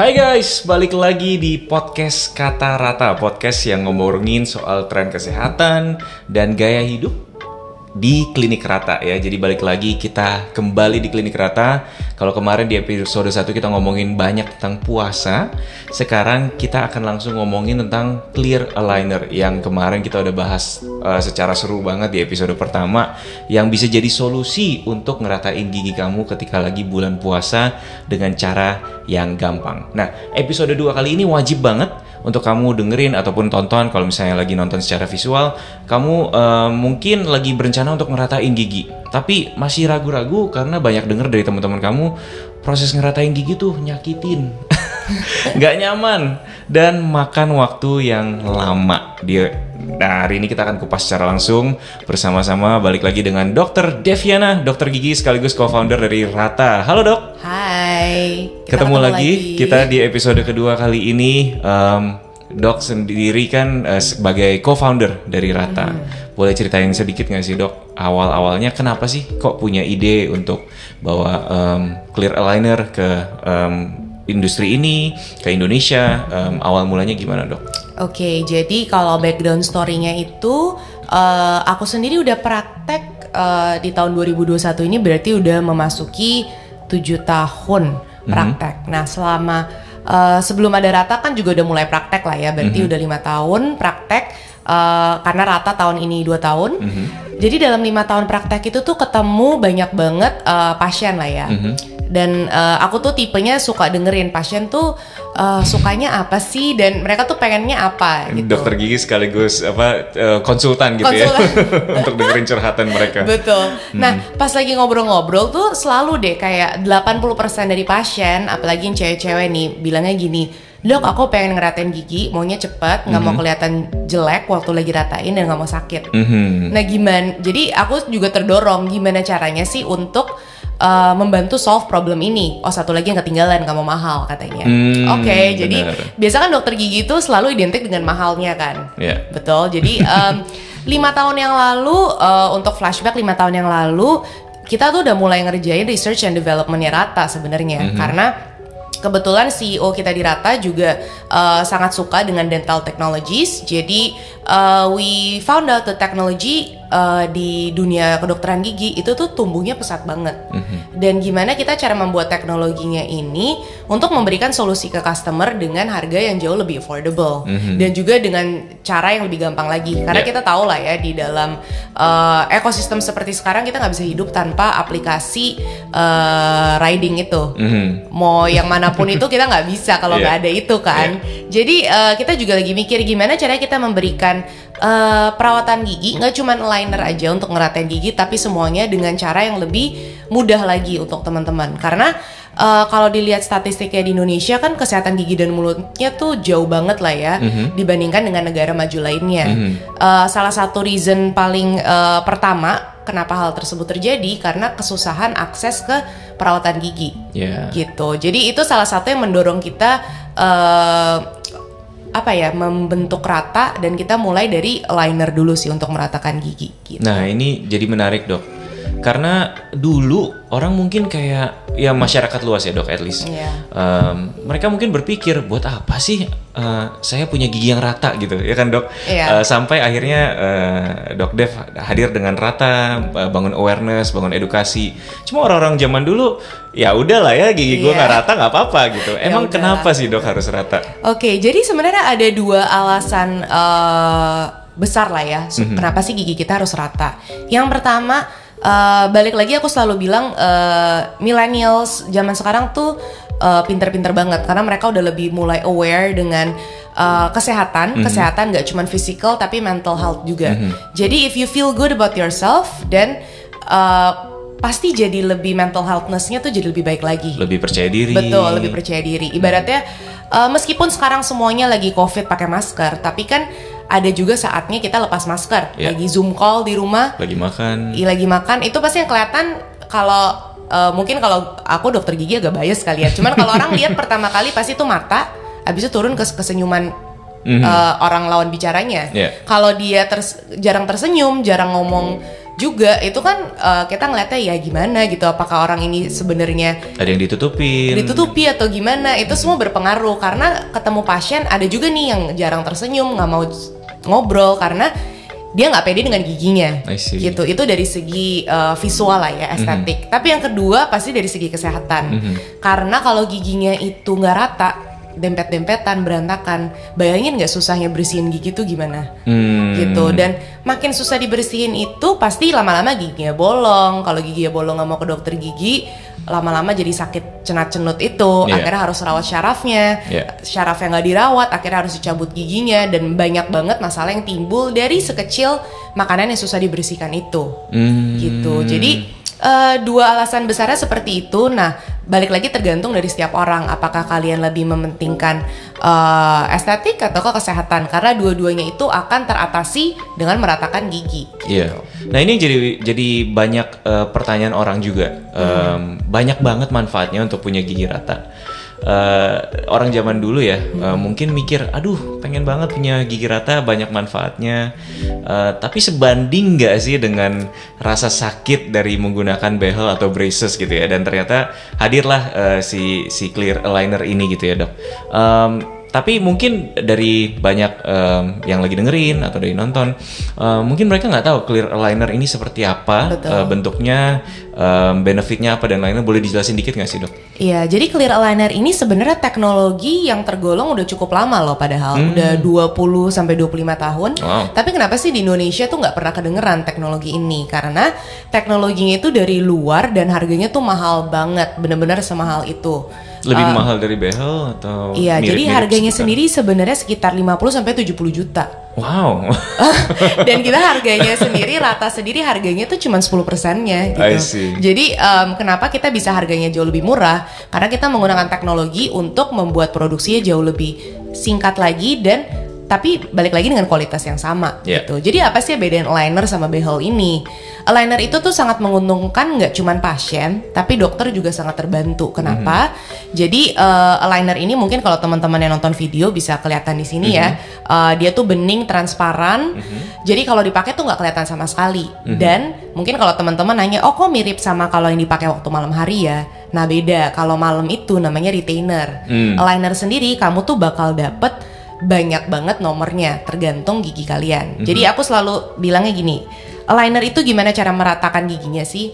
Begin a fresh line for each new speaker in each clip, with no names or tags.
Hai guys, balik lagi di podcast Kata Rata Podcast yang ngomongin soal tren kesehatan dan gaya hidup di Klinik Rata ya. Jadi balik lagi kita kembali di Klinik Rata Kalau kemarin di episode 1 kita ngomongin banyak tentang puasa Sekarang kita akan langsung ngomongin tentang clear aligner Yang kemarin kita udah bahas uh, secara seru banget di episode pertama Yang bisa jadi solusi untuk ngeratain gigi kamu ketika lagi bulan puasa Dengan cara yang gampang. Nah episode 2 kali ini wajib banget untuk kamu dengerin ataupun tonton kalau misalnya lagi nonton secara visual. Kamu uh, mungkin lagi berencana untuk ngeratain gigi tapi masih ragu-ragu karena banyak denger dari teman-teman kamu proses ngeratain gigi tuh nyakitin nggak nyaman dan makan waktu yang lama dia Nah, hari ini kita akan kupas secara langsung bersama-sama balik lagi dengan Dr. Deviana, dokter gigi sekaligus co-founder dari Rata. Halo dok.
Hai.
Kita ketemu, ketemu lagi. lagi. Kita di episode kedua kali ini. Um, dok sendiri kan uh, sebagai co-founder dari Rata. Hmm. Boleh ceritain sedikit nggak sih dok? Awal-awalnya kenapa sih kok punya ide untuk bawa um, clear aligner ke um, industri ini ke Indonesia? Um, awal mulanya gimana dok?
Oke, okay, jadi kalau background story-nya itu uh, aku sendiri udah praktek uh, di tahun 2021 ini berarti udah memasuki tujuh tahun mhm. praktek. Mm -hmm. Nah selama uh, sebelum ada Rata kan juga udah mulai praktek lah ya, berarti mm -hmm. udah lima tahun praktek uh, karena Rata tahun ini dua tahun. Mm -hmm. Jadi dalam lima tahun praktek itu tuh ketemu banyak banget uh, pasien lah ya. Mm -hmm dan uh, aku tuh tipenya suka dengerin pasien tuh uh, sukanya apa sih dan mereka tuh pengennya apa gitu.
Dokter gigi sekaligus apa uh, konsultan gitu ya. konsultan. ya untuk dengerin curhatan mereka.
Betul. Hmm. Nah, pas lagi ngobrol-ngobrol tuh selalu deh kayak 80% dari pasien apalagi yang cewek-cewek nih bilangnya gini, "Dok, aku pengen ngeratain gigi, maunya cepet, nggak mm -hmm. mau kelihatan jelek waktu lagi ratain dan nggak mau sakit." Mm -hmm. Nah, gimana? Jadi aku juga terdorong gimana caranya sih untuk uh, membantu solve problem ini. Oh satu lagi yang ketinggalan kamu mahal katanya. Hmm, Oke, okay, jadi biasa kan dokter gigi itu selalu identik dengan mahalnya kan. Yeah. Betul. Jadi um, lima tahun yang lalu uh, untuk flashback lima tahun yang lalu kita tuh udah mulai ngerjain research and developmentnya rata sebenarnya mm -hmm. karena kebetulan CEO kita di Rata juga uh, sangat suka dengan dental technologies. Jadi uh, we found out the technology uh, di dunia kedokteran gigi itu tuh tumbuhnya pesat banget. Mm-hmm. Dan gimana kita cara membuat teknologinya ini untuk memberikan solusi ke customer dengan harga yang jauh lebih affordable mm-hmm. dan juga dengan cara yang lebih gampang lagi. Karena yeah. kita tahu lah ya di dalam uh, ekosistem seperti sekarang kita nggak bisa hidup tanpa aplikasi uh, riding itu. Mm-hmm. Mau yang mana pun itu kita nggak bisa kalau iya. nggak yeah. ada itu kan. Yeah. Jadi uh, kita juga lagi mikir gimana caranya kita memberikan uh, perawatan gigi nggak cuma liner aja untuk ngeratain gigi tapi semuanya dengan cara yang lebih mudah lagi untuk teman-teman karena uh, kalau dilihat statistiknya di Indonesia kan kesehatan gigi dan mulutnya tuh jauh banget lah ya mm-hmm. dibandingkan dengan negara maju lainnya. Mm-hmm. Uh, salah satu reason paling uh, pertama kenapa hal tersebut terjadi karena kesusahan akses ke perawatan gigi, yeah. gitu. Jadi itu salah satu yang mendorong kita uh, apa ya membentuk rata dan kita mulai dari liner dulu sih untuk meratakan gigi. Gitu.
Nah ini jadi menarik dok, karena dulu orang mungkin kayak ya masyarakat luas ya dok at least yeah. um, mereka mungkin berpikir buat apa sih uh, saya punya gigi yang rata gitu ya kan dok yeah. uh, sampai akhirnya uh, dok Dev hadir dengan rata uh, bangun awareness bangun edukasi cuma orang-orang zaman dulu ya udahlah ya gigi yeah. gue nggak rata nggak apa-apa gitu ya emang ya kenapa sih dok harus rata
oke okay, jadi sebenarnya ada dua alasan uh, besar lah ya mm -hmm. kenapa sih gigi kita harus rata yang pertama uh, balik lagi aku selalu bilang uh, millennials zaman sekarang tuh uh, pinter-pinter banget karena mereka udah lebih mulai aware dengan uh, kesehatan, mm-hmm. kesehatan gak cuma physical tapi mental health juga. Mm-hmm. Jadi if you feel good about yourself, then uh, pasti jadi lebih mental healthnessnya tuh jadi lebih baik lagi.
Lebih percaya diri.
Betul, lebih percaya diri. Ibaratnya uh, meskipun sekarang semuanya lagi covid pakai masker, tapi kan ada juga saatnya kita lepas masker, yeah. lagi zoom call di rumah,
lagi makan,
iya lagi makan, itu pasti yang kelihatan kalau uh, mungkin kalau aku dokter gigi agak bias kali ya, cuman kalau orang lihat pertama kali pasti itu mata, habis itu turun ke kesenyuman
Mhm.
uh, orang lawan bicaranya.
Yeah.
Kalau dia ters- jarang tersenyum, jarang ngomong juga, itu kan uh, kita ngeliatnya ya gimana gitu. Apakah orang ini sebenarnya
Ada yang ditutupin.
ditutupi atau gimana? Itu semua berpengaruh karena ketemu pasien ada juga nih yang jarang tersenyum, nggak mau ngobrol karena dia nggak pede dengan giginya. Gitu. Itu dari segi uh, visual lah ya, estetik. Tapi yang kedua pasti dari segi kesehatan.
Mhm.
Karena kalau giginya itu nggak rata, dempet-dempetan, berantakan, bayangin nggak susahnya bersihin gigi tuh gimana?
Hmm.
gitu dan makin susah dibersihin itu pasti lama-lama giginya bolong kalau giginya bolong nggak mau ke dokter gigi lama-lama jadi sakit cenat-cenut itu
Iya.
akhirnya harus rawat syarafnya
Iya.
syarafnya nggak dirawat akhirnya harus dicabut giginya dan banyak banget masalah yang timbul dari sekecil makanan yang susah dibersihkan itu
Hmm.
gitu jadi eh, dua alasan besarnya seperti itu nah balik lagi tergantung dari setiap orang apakah kalian lebih mementingkan eh, estetik atau ke kesehatan karena dua-duanya itu akan teratasi dengan meratakan gigi
Iya. Nah ini jadi jadi banyak eh, pertanyaan orang juga. Em, Banyak banget manfaatnya untuk punya gigi rata. Eh, orang zaman dulu ya eh, mungkin mikir, aduh pengen banget punya gigi rata banyak manfaatnya. Eh, tapi sebanding nggak sih dengan rasa sakit dari menggunakan behel atau braces gitu ya? Dan ternyata hadirlah eh, si si clear aligner ini gitu ya dok. Em, tapi mungkin dari banyak em, yang lagi dengerin atau dari nonton, em, mungkin mereka nggak tahu clear aligner ini seperti apa,
Betul.
eh, bentuknya, em, benefitnya apa dan lainnya. Boleh dijelasin dikit nggak sih dok?
Iya, jadi clear aligner ini sebenarnya teknologi yang tergolong udah cukup lama loh padahal udah 20 sampai 25 tahun.
Wow.
Tapi kenapa sih di Indonesia tuh nggak pernah kedengeran teknologi ini? Karena teknologinya itu dari luar dan harganya tuh mahal banget, bener-bener semahal itu.
Lebih
Eh,
mahal dari behel atau?
Iya, jadi
mirip-mirip
harganya
sekitar?
sendiri sebenarnya sekitar 50 sampai 70 juta.
Wow.
Dan kita harganya sendiri rata sendiri harganya tuh cuma 10 persennya gitu.
I see.
Jadi em, kenapa kita bisa harganya jauh lebih murah? Karena kita menggunakan teknologi untuk membuat produksinya jauh lebih singkat lagi dan tapi balik lagi dengan kualitas yang sama
Yeah.
gitu. Jadi apa sih bedain aligner sama behel ini? Aligner itu tuh sangat menguntungkan nggak cuman pasien, tapi dokter juga sangat terbantu. Kenapa? Jadi eh, aligner ini mungkin kalau teman-teman yang nonton video bisa kelihatan di sini ya. Eh, dia tuh bening, transparan. Jadi kalau dipakai tuh nggak kelihatan sama sekali. Dan mungkin kalau teman-teman nanya, oh kok mirip sama kalau yang dipakai waktu malam hari ya? Nah beda. Kalau malam itu namanya retainer.
Hmm.
Aligner sendiri kamu tuh bakal dapet banyak banget nomornya tergantung gigi kalian. Jadi aku selalu bilangnya gini, aligner itu gimana cara meratakan giginya sih?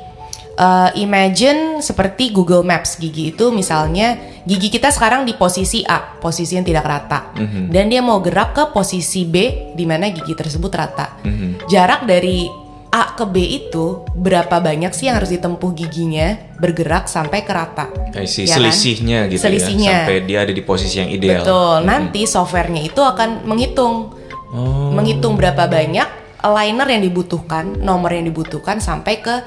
Eh, imagine seperti Google Maps gigi itu misalnya gigi kita sekarang di posisi A, posisi yang tidak rata, dan dia mau gerak ke posisi B di mana gigi tersebut rata. Jarak dari A ke B itu berapa banyak sih yang harus ditempuh giginya bergerak sampai ke rata?
I see.
Ya kan?
Selisihnya gitu
Selisihnya.
ya, sampai dia ada di posisi yang ideal.
Betul. Nanti softwarenya itu akan menghitung
Oh.
menghitung berapa banyak aligner yang dibutuhkan, nomor yang dibutuhkan sampai ke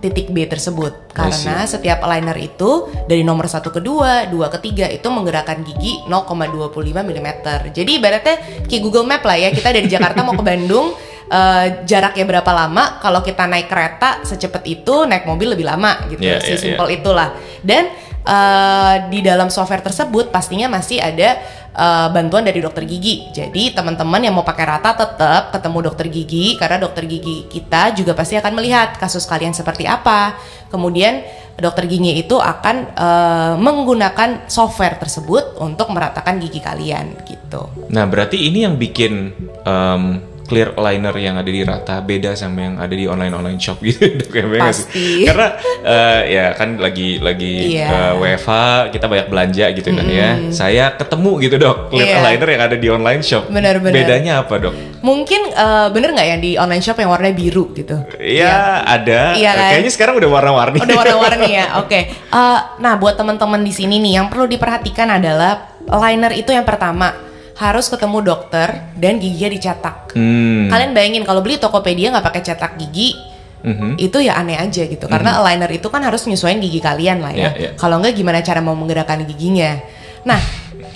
titik B tersebut. Karena setiap aligner itu dari nomor satu ke dua, dua ke tiga itu menggerakkan gigi 0,25 mm. Jadi ibaratnya kayak Google Map lah ya. Kita dari Jakarta mau ke Bandung eh, jaraknya berapa lama? Kalau kita naik kereta secepat itu, naik mobil lebih lama gitu.
Iya, iya,
Sesimpel itulah. Dan eh, di dalam software tersebut pastinya masih ada eh, bantuan dari dokter gigi. Jadi teman-teman yang mau pakai rata tetap ketemu dokter gigi karena dokter gigi kita juga pasti akan melihat kasus kalian seperti apa. Kemudian dokter gigi itu akan eh, menggunakan software tersebut untuk meratakan gigi kalian gitu.
Nah, berarti ini yang bikin em, clear aligner yang ada di Rata beda sama yang ada di online-online shop gitu ya, bener?
Pasti.
Karena eh, ya kan lagi lagi
Iya.
eh, WFH kita banyak belanja gitu kan ya. Saya ketemu gitu dok clear
Iya.
aligner yang ada di online shop.
Benar-benar.
Bedanya apa dok?
Mungkin eh, bener nggak yang di online shop yang warnanya biru gitu?
Iya ada.
Iya kan?
Kayaknya sekarang udah warna-warni.
Udah warna-warni ya. Oke. Eh, nah, buat teman-teman di sini nih yang perlu diperhatikan adalah liner itu yang pertama harus ketemu dokter dan giginya dicetak.
Hmm.
Kalian bayangin kalau beli Tokopedia nggak pakai cetak gigi,
Mhm.
itu ya aneh aja gitu. Karena aligner itu kan harus nyesuaiin gigi kalian lah ya.
iya.
Kalau nggak gimana cara mau menggerakkan giginya. Nah,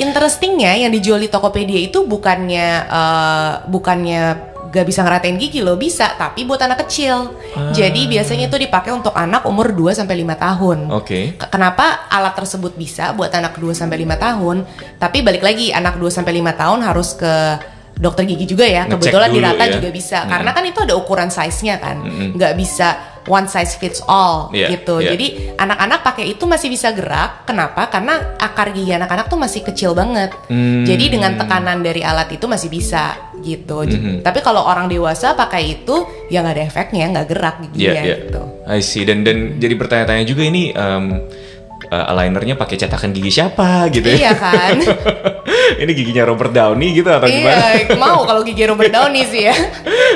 interestingnya yang dijual di Tokopedia itu bukannya eh, bukannya gak bisa ngeratain gigi loh bisa tapi buat anak kecil
Ah.
jadi biasanya itu dipakai untuk anak umur 2 sampai 5 tahun
Oke.
K- Kenapa alat tersebut bisa buat anak 2 sampai 5 tahun? Tapi balik lagi anak 2 sampai 5 tahun harus ke dokter gigi juga ya.
Ngecek
Kebetulan di
dulu
Rata
ya.
juga bisa.
Mm.
Karena kan itu ada ukuran size-nya kan.
Mm-mm.
nggak bisa one size fits all
Iya,
gitu.
iya.
Jadi anak-anak pakai itu masih bisa gerak. Kenapa? Karena akar gigi anak-anak tuh masih kecil banget.
Hmm.
Jadi dengan tekanan dari alat itu masih bisa gitu.
Mhm.
Tapi kalau orang dewasa pakai itu ya nggak ada efeknya, nggak gerak giginya
Iya, iya.
gitu.
I see. Dan dan jadi bertanya-tanya juga ini um, uh, alignernya pakai cetakan gigi siapa gitu ya?
Iya kan?
ini giginya Robert Downey gitu atau gimana?
Iya, mau kalau gigi Robert Downey sih ya.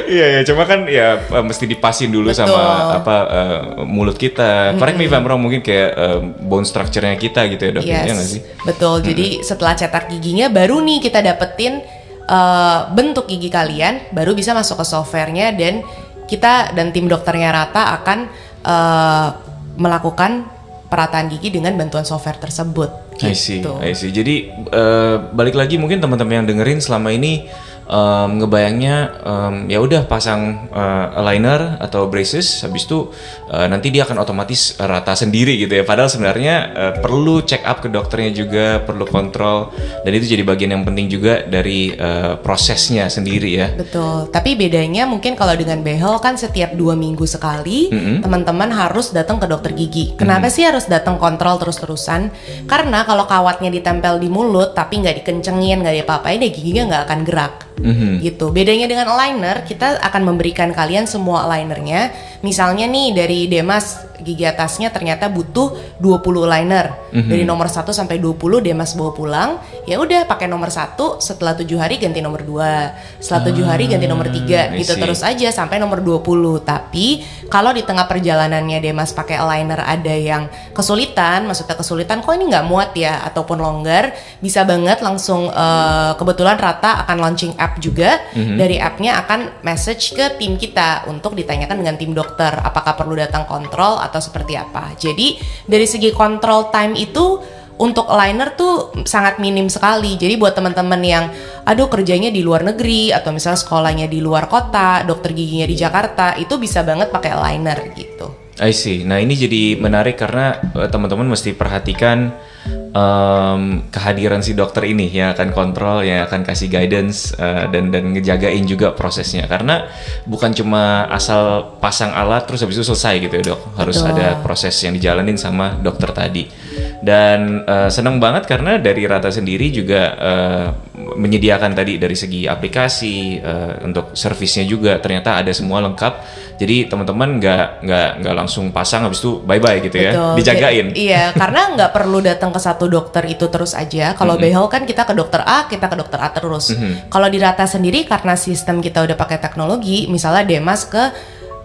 Iya ya, cuma kan ya uh, mesti dipasin dulu
Betul.
sama apa uh, mulut kita. Correct me if I'm wrong, mungkin kayak uh, bone structure-nya kita gitu ya dok.
Yes,
Iya nggak sih?
betul. Jadi setelah cetak giginya baru nih kita dapetin uh, bentuk gigi kalian, baru bisa masuk ke softwarenya dan kita dan tim dokternya Rata akan uh, melakukan perataan gigi dengan bantuan software tersebut.
I see,
Gitu.
I see. Jadi eh, balik lagi mungkin teman-teman yang dengerin selama ini em, ngebayangnya em, ya udah pasang eh, aligner atau braces, habis itu eh, nanti dia akan otomatis rata sendiri gitu ya. Padahal sebenarnya eh, perlu check up ke dokternya juga, perlu kontrol dan itu jadi bagian yang penting juga dari eh, prosesnya sendiri ya.
Betul. Tapi bedanya mungkin kalau dengan behel kan setiap dua minggu sekali
Mm-mm.
teman-teman harus datang ke dokter gigi. Kenapa sih harus datang kontrol terus-terusan? Karena kalau kawatnya ditempel di mulut tapi nggak dikencengin, nggak diapa-apain, ya giginya nggak akan gerak.
Mhm.
Gitu. Bedanya dengan aligner, kita akan memberikan kalian semua alignernya. Misalnya nih dari Demas gigi atasnya ternyata butuh 20 liner. Dari nomor 1 sampai 20 Demas bawa pulang, ya udah pakai nomor 1, setelah 7 hari ganti nomor 2. Setelah 7 hari ganti nomor 3
Ah, I
gitu terus aja sampai nomor 20. Tapi kalau di tengah perjalanannya Demas pakai aligner ada yang kesulitan, maksudnya kesulitan kok ini nggak muat ya ataupun longgar, bisa banget langsung eh, kebetulan Rata akan launching app juga.
Mhm.
Dari appnya akan message ke tim kita untuk ditanyakan dengan tim dokter apakah perlu datang kontrol atau seperti apa. Jadi dari segi control time itu untuk liner tuh sangat minim sekali. Jadi buat teman-teman yang aduh kerjanya di luar negeri atau misalnya sekolahnya di luar kota, dokter giginya di Jakarta, itu bisa banget pakai liner gitu.
I see. Nah ini jadi menarik karena eh, teman-teman mesti perhatikan em, kehadiran si dokter ini yang akan kontrol, yang akan kasih guidance eh, dan dan ngejagain juga prosesnya. Karena bukan cuma asal pasang alat terus habis itu selesai gitu ya dok. Harus
Betul.
ada proses yang dijalanin sama dokter tadi. Dan eh, senang banget karena dari Rata sendiri juga eh, menyediakan tadi dari segi aplikasi eh, untuk servisnya juga ternyata ada semua lengkap. Jadi teman-teman nggak nggak nggak langsung pasang habis itu bye bye gitu ya,
Betul.
dijagain.
Ja- iya, karena nggak perlu datang ke satu dokter itu terus aja. Kalau behel kan kita ke dokter A, kita ke dokter A terus. Kalau di Rata sendiri karena sistem kita udah pakai teknologi, misalnya Demas ke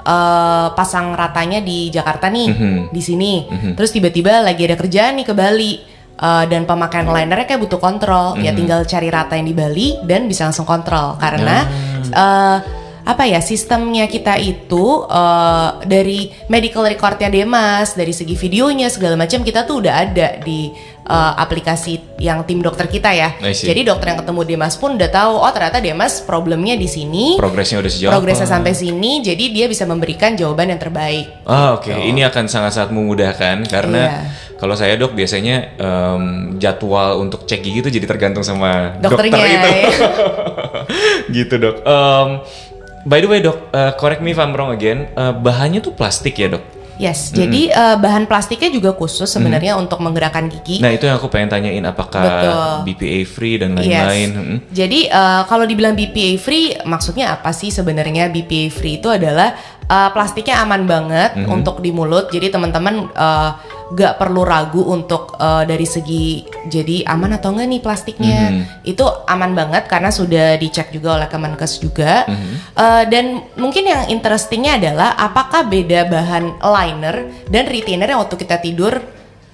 eh, pasang ratanya di Jakarta nih, di sini. Terus tiba-tiba lagi ada kerjaan nih ke Bali. eh, dan pemakaian linernya kayak butuh kontrol, ya tinggal cari rata yang di Bali dan bisa langsung kontrol. Karena eh, apa ya sistemnya kita itu eh, dari medical recordnya Demas dari segi videonya segala macam kita tuh udah ada di eh, aplikasi yang tim dokter kita ya jadi dokter yang ketemu Demas pun udah tahu oh ternyata Demas problemnya di sini
Progresnya udah sejauh
progresnya
apa?
sampai sini jadi dia bisa memberikan jawaban yang terbaik
Ah oke, ini akan sangat-sangat memudahkan karena
Iya.
kalau saya dok biasanya em, jadwal untuk cek gigi itu jadi tergantung sama
Dokternya,
dokter itu.
ya.
gitu dok. Em, by the way dok, eh, correct me if I'm wrong again, eh, bahannya tuh plastik ya dok?
yes jadi eh, bahan plastiknya juga khusus sebenarnya untuk menggerakkan gigi
Nah itu yang aku pengen tanyain apakah
Betul.
BPA free dan
Yes.
lain-lain? Mm-mm.
Jadi eh, kalau dibilang BPA free, maksudnya apa sih sebenarnya BPA free itu adalah eh, plastiknya aman banget
Mhm.
untuk di mulut. Jadi teman-teman eh, gak perlu ragu untuk eh, dari segi jadi aman atau enggak nih plastiknya.
Mhm.
Itu aman banget karena sudah dicek juga oleh Kemenkes juga.
Mhm.
Eh, dan mungkin yang interestingnya adalah apakah beda bahan liner dan retainer yang waktu kita tidur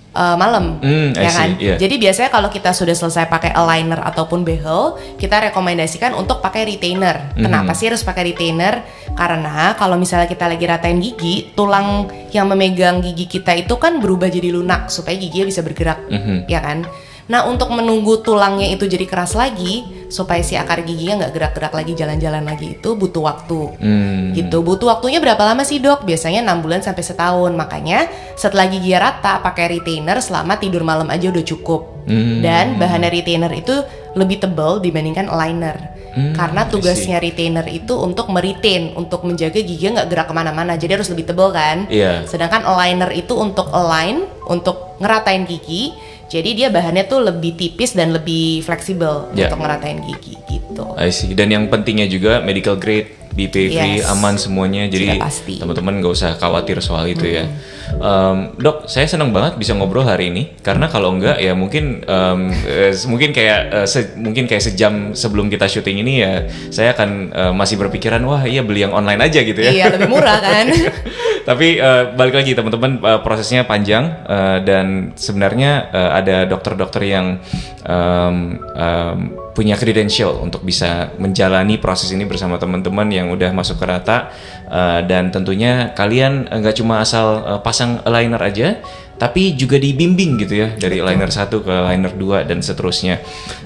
eh, malam,
Hmm, I
ya
see,
kan?
iya.
Jadi biasanya kalau kita sudah selesai pakai aligner ataupun behel, kita rekomendasikan untuk pakai retainer.
Mhm.
Kenapa sih harus pakai retainer? Karena kalau misalnya kita lagi ratain gigi, tulang yang memegang gigi kita itu kan berubah jadi lunak supaya giginya bisa bergerak,
Mhm.
ya kan? Nah, untuk menunggu tulangnya itu jadi keras lagi, supaya si akar giginya nggak gerak-gerak lagi jalan-jalan lagi itu butuh waktu.
Hmm.
Gitu. Butuh waktunya berapa lama sih, Dok? Biasanya enam bulan sampai setahun. Makanya setelah gigi rata pakai retainer selama tidur malam aja udah cukup.
Hmm.
Dan bahan retainer itu lebih tebal dibandingkan aligner.
Hmm,
Karena tugasnya retainer itu untuk meretain, untuk menjaga gigi nggak gerak ke mana-mana. Jadi harus lebih tebal kan.
Iya.
Sedangkan aligner itu untuk align, untuk ngeratain gigi. Jadi dia bahannya tuh lebih tipis dan lebih fleksibel
Ya.
untuk ngeratain gigi gitu.
I see. Dan yang pentingnya juga medical grade, free,
Yes.
aman semuanya. Jadi teman-teman nggak usah khawatir soal itu ya. Em, dok, saya senang banget bisa ngobrol hari ini karena kalau enggak ya mungkin em, eh, mungkin kayak eh, se- mungkin kayak sejam sebelum kita syuting ini ya saya akan eh, masih berpikiran wah iya beli yang online aja gitu ya.
Iya, lebih murah kan.
Tapi eh, balik lagi teman-teman eh, prosesnya panjang eh, dan sebenarnya eh, ada dokter-dokter yang em, em, punya credential untuk bisa menjalani proses ini bersama teman-teman yang udah masuk ke rata eh, dan tentunya kalian nggak cuma asal eh, pasang aligner aja tapi juga dibimbing gitu ya dari liner 1 ke liner 2 dan seterusnya.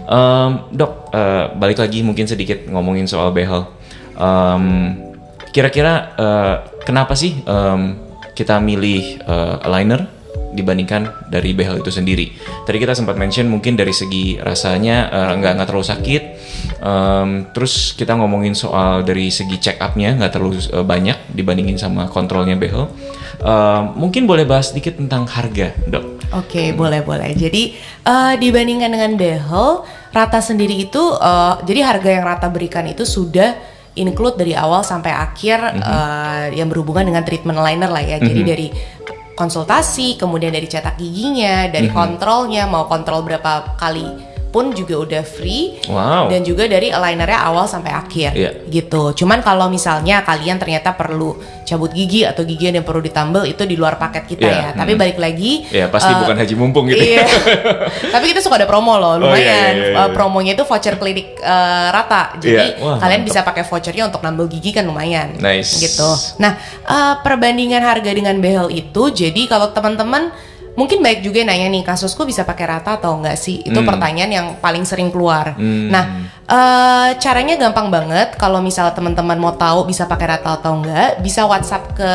Em, dok, eh, balik lagi mungkin sedikit ngomongin soal behel. Em, Kira-kira eh, kenapa sih em, kita milih eh, aligner dibandingkan dari behel itu sendiri? Tadi kita sempat mention mungkin dari segi rasanya eh, nggak nggak terlalu sakit. Em, terus kita ngomongin soal dari segi check upnya nggak terlalu eh, banyak dibandingin sama kontrolnya behel. Em, mungkin boleh bahas sedikit tentang harga, dok.
Oke, boleh boleh. Jadi eh, dibandingkan dengan behel, Rata sendiri itu, eh, jadi harga yang Rata berikan itu sudah include dari awal sampai akhir eh, yang berhubungan dengan treatment liner lah ya. Jadi dari konsultasi, kemudian dari cetak giginya, dari kontrolnya, mau kontrol berapa kali pun juga udah free
Wow.
dan juga dari alignernya awal sampai akhir
Iya.
gitu. Cuman kalau misalnya kalian ternyata perlu cabut gigi atau gigi yang perlu ditambal itu di luar paket kita
Iya,
ya. Tapi balik lagi
Ya pasti
eh,
bukan haji mumpung gitu.
Iya. Tapi kita suka ada promo loh,
Oh, iya,
lumayan.
iya, iya, iya.
Eh, promonya itu voucher klinik eh, rata. Jadi
Wah,
kalian
mantap.
bisa pakai vouchernya untuk nambah gigi kan lumayan.
Nice.
Gitu. Nah, eh, perbandingan harga dengan behel itu jadi kalau teman-teman mungkin baik juga nanya nih kasusku bisa pakai rata atau enggak sih? Itu
Hmm.
pertanyaan yang paling sering keluar.
Hmm.
Nah, eh, caranya gampang banget kalau misal teman-teman mau tahu bisa pakai rata atau enggak, bisa WhatsApp ke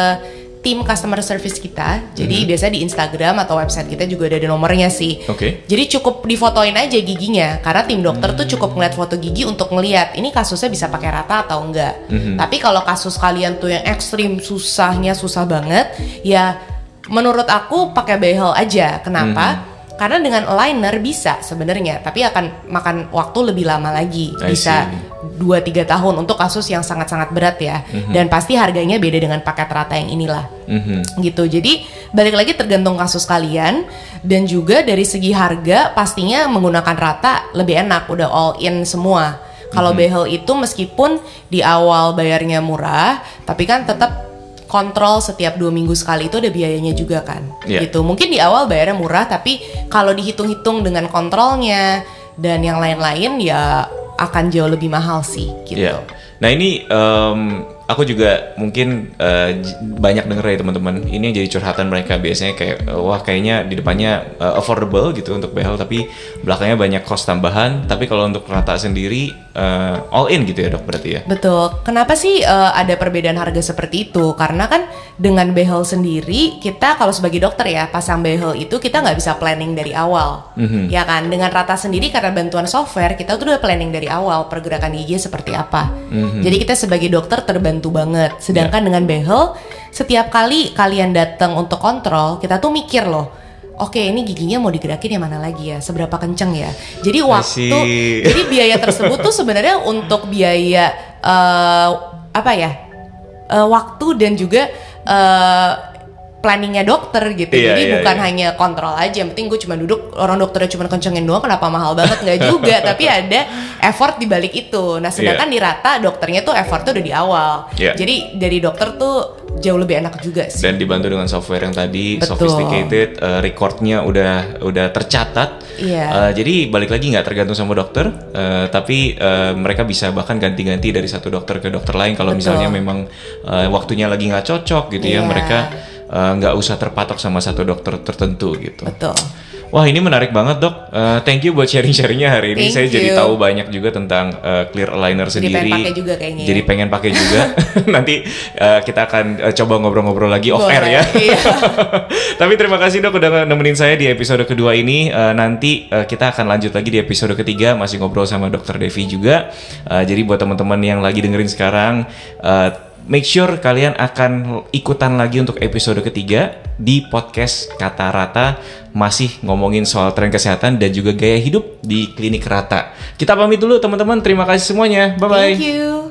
tim customer service kita. Jadi
Hmm.
biasa di Instagram atau website kita juga ada nomornya sih.
Oke.
Jadi cukup difotoin aja giginya karena tim dokter tuh cukup ngeliat foto gigi untuk ngeliat ini kasusnya bisa pakai rata atau enggak. Tapi kalau kasus kalian tuh yang ekstrim susahnya susah banget, ya menurut aku pakai behel aja. Kenapa? Karena dengan aligner bisa sebenarnya, tapi akan makan waktu lebih lama lagi.
I
Bisa
see.
2-3 tahun untuk kasus yang sangat-sangat berat ya. Dan pasti harganya beda dengan paket rata yang inilah
Mhm.
gitu. Jadi balik lagi tergantung kasus kalian dan juga dari segi harga pastinya menggunakan rata lebih enak udah all in semua. Kalau behel itu meskipun di awal bayarnya murah, tapi kan tetap kontrol setiap dua minggu sekali itu ada biayanya juga kan,
Iya.
gitu. Mungkin di awal bayarnya murah, tapi kalau dihitung-hitung dengan kontrolnya dan yang lain-lain ya akan jauh lebih mahal sih, gitu.
Iya. Nah ini em, aku juga mungkin j- banyak denger ya teman-teman. Ini yang jadi curhatan mereka biasanya kayak eh, wah kayaknya di depannya eh, affordable gitu untuk behel tapi belakangnya banyak cost tambahan. Tapi kalau untuk rata sendiri eh, all in gitu ya dok berarti ya.
Betul. Kenapa sih eh, ada perbedaan harga seperti itu? Karena kan dengan behel sendiri kita kalau sebagai dokter ya pasang behel itu kita nggak bisa planning dari awal, ya kan? Dengan rata sendiri karena bantuan software kita tuh udah planning dari awal pergerakan gigi seperti apa. Jadi kita sebagai dokter terbantu banget. Sedangkan dengan behel setiap kali kalian datang untuk kontrol kita tuh mikir loh. Oke, ini giginya mau digerakin yang mana lagi ya? Seberapa kenceng ya? Jadi waktu, jadi biaya tersebut tuh sebenarnya untuk biaya eh, apa ya eh, waktu dan juga eh, planningnya dokter gitu
Iya,
jadi
iya,
bukan
iya.
hanya kontrol aja yang penting gue cuma duduk orang dokternya cuma kencengin doang kenapa mahal banget nggak juga tapi ada effort di balik itu nah sedangkan di rata dokternya tuh effortnya udah di awal
Iya.
jadi dari dokter tuh jauh lebih enak juga sih
Dan dibantu dengan software yang tadi
Betul.
sophisticated, eh, recordnya udah udah tercatat.
Iya.
Eh, jadi balik lagi nggak tergantung sama dokter, eh, tapi eh, mereka bisa bahkan ganti-ganti dari satu dokter ke dokter lain kalau misalnya memang eh, waktunya lagi nggak cocok gitu ya
Iya.
mereka eh, nggak usah terpatok sama satu dokter tertentu gitu.
betul
Wah ini menarik banget dok. Uh, thank you buat sharing-sharingnya hari ini.
Thank
Saya jadi
you.
tahu banyak juga tentang uh, clear aligner
Jadi
sendiri.
pengen pakai juga kayaknya ya.
Jadi pengen pakai juga. Nanti uh, kita akan uh, coba ngobrol-ngobrol lagi off air ya.
iya.
Tapi terima kasih dok udah nemenin saya di episode kedua ini. Uh, nanti uh, kita akan lanjut lagi di episode ketiga masih ngobrol sama dokter Devi juga. Uh, jadi buat teman-teman yang lagi dengerin sekarang. Uh, Make sure kalian akan ikutan lagi untuk episode ketiga di podcast Kata Rata masih ngomongin soal tren kesehatan dan juga gaya hidup di klinik Rata. Kita pamit dulu teman-teman. Terima kasih semuanya. Bye bye.
Thank you.